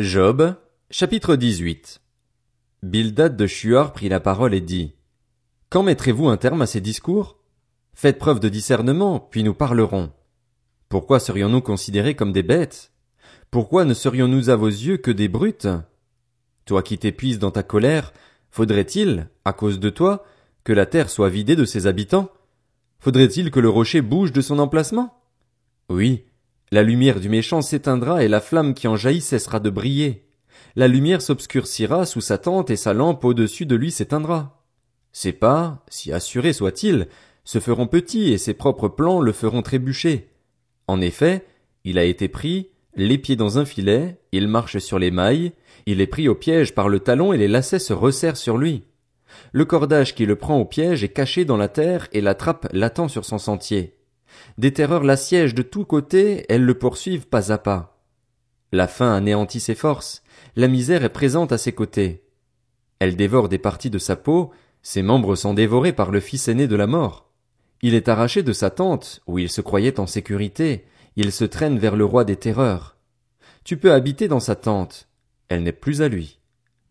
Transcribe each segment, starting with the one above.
Job, chapitre 18. Bildad de Shuar prit la parole et dit, Quand mettrez-vous un terme à ces discours? Faites preuve de discernement, puis nous parlerons. Pourquoi serions-nous considérés comme des bêtes? Pourquoi ne serions-nous à vos yeux que des brutes? Toi qui t'épuises dans ta colère, faudrait-il, à cause de toi, que la terre soit vidée de ses habitants? Faudrait-il que le rocher bouge de son emplacement? Oui, la lumière du méchant s'éteindra et la flamme qui en jaillit cessera de briller. La lumière s'obscurcira sous sa tente et sa lampe au-dessus de lui s'éteindra. Ses pas, si assurés soient-ils, se feront petits et ses propres plans le feront trébucher. En effet, il a été pris, les pieds dans un filet, il marche sur les mailles, il est pris au piège par le talon et les lacets se resserrent sur lui. Le cordage qui le prend au piège est caché dans la terre et la trappe l'attend sur son sentier. Des terreurs l'assiègent de tous côtés, elles le poursuivent pas à pas. La faim anéantit ses forces, la misère est présente à ses côtés. Elle dévore des parties de sa peau, ses membres sont dévorés par le fils aîné de la mort. Il est arraché de sa tente, où il se croyait en sécurité, il se traîne vers le roi des terreurs. Tu peux habiter dans sa tente, elle n'est plus à lui.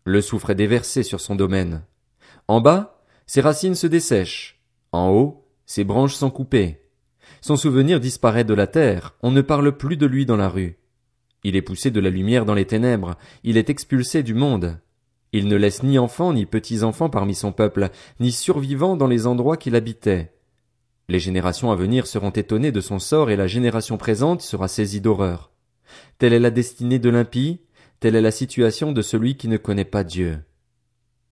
Le soufre est déversé sur son domaine. En bas, ses racines se dessèchent. En haut, ses branches sont coupées. Son souvenir disparaît de la terre, on ne parle plus de lui dans la rue. Il est poussé de la lumière dans les ténèbres, il est expulsé du monde. Il ne laisse ni enfants ni petits-enfants parmi son peuple, ni survivants dans les endroits qu'il habitait. Les générations à venir seront étonnées de son sort et la génération présente sera saisie d'horreur. Telle est la destinée de l'impie, telle est la situation de celui qui ne connaît pas Dieu.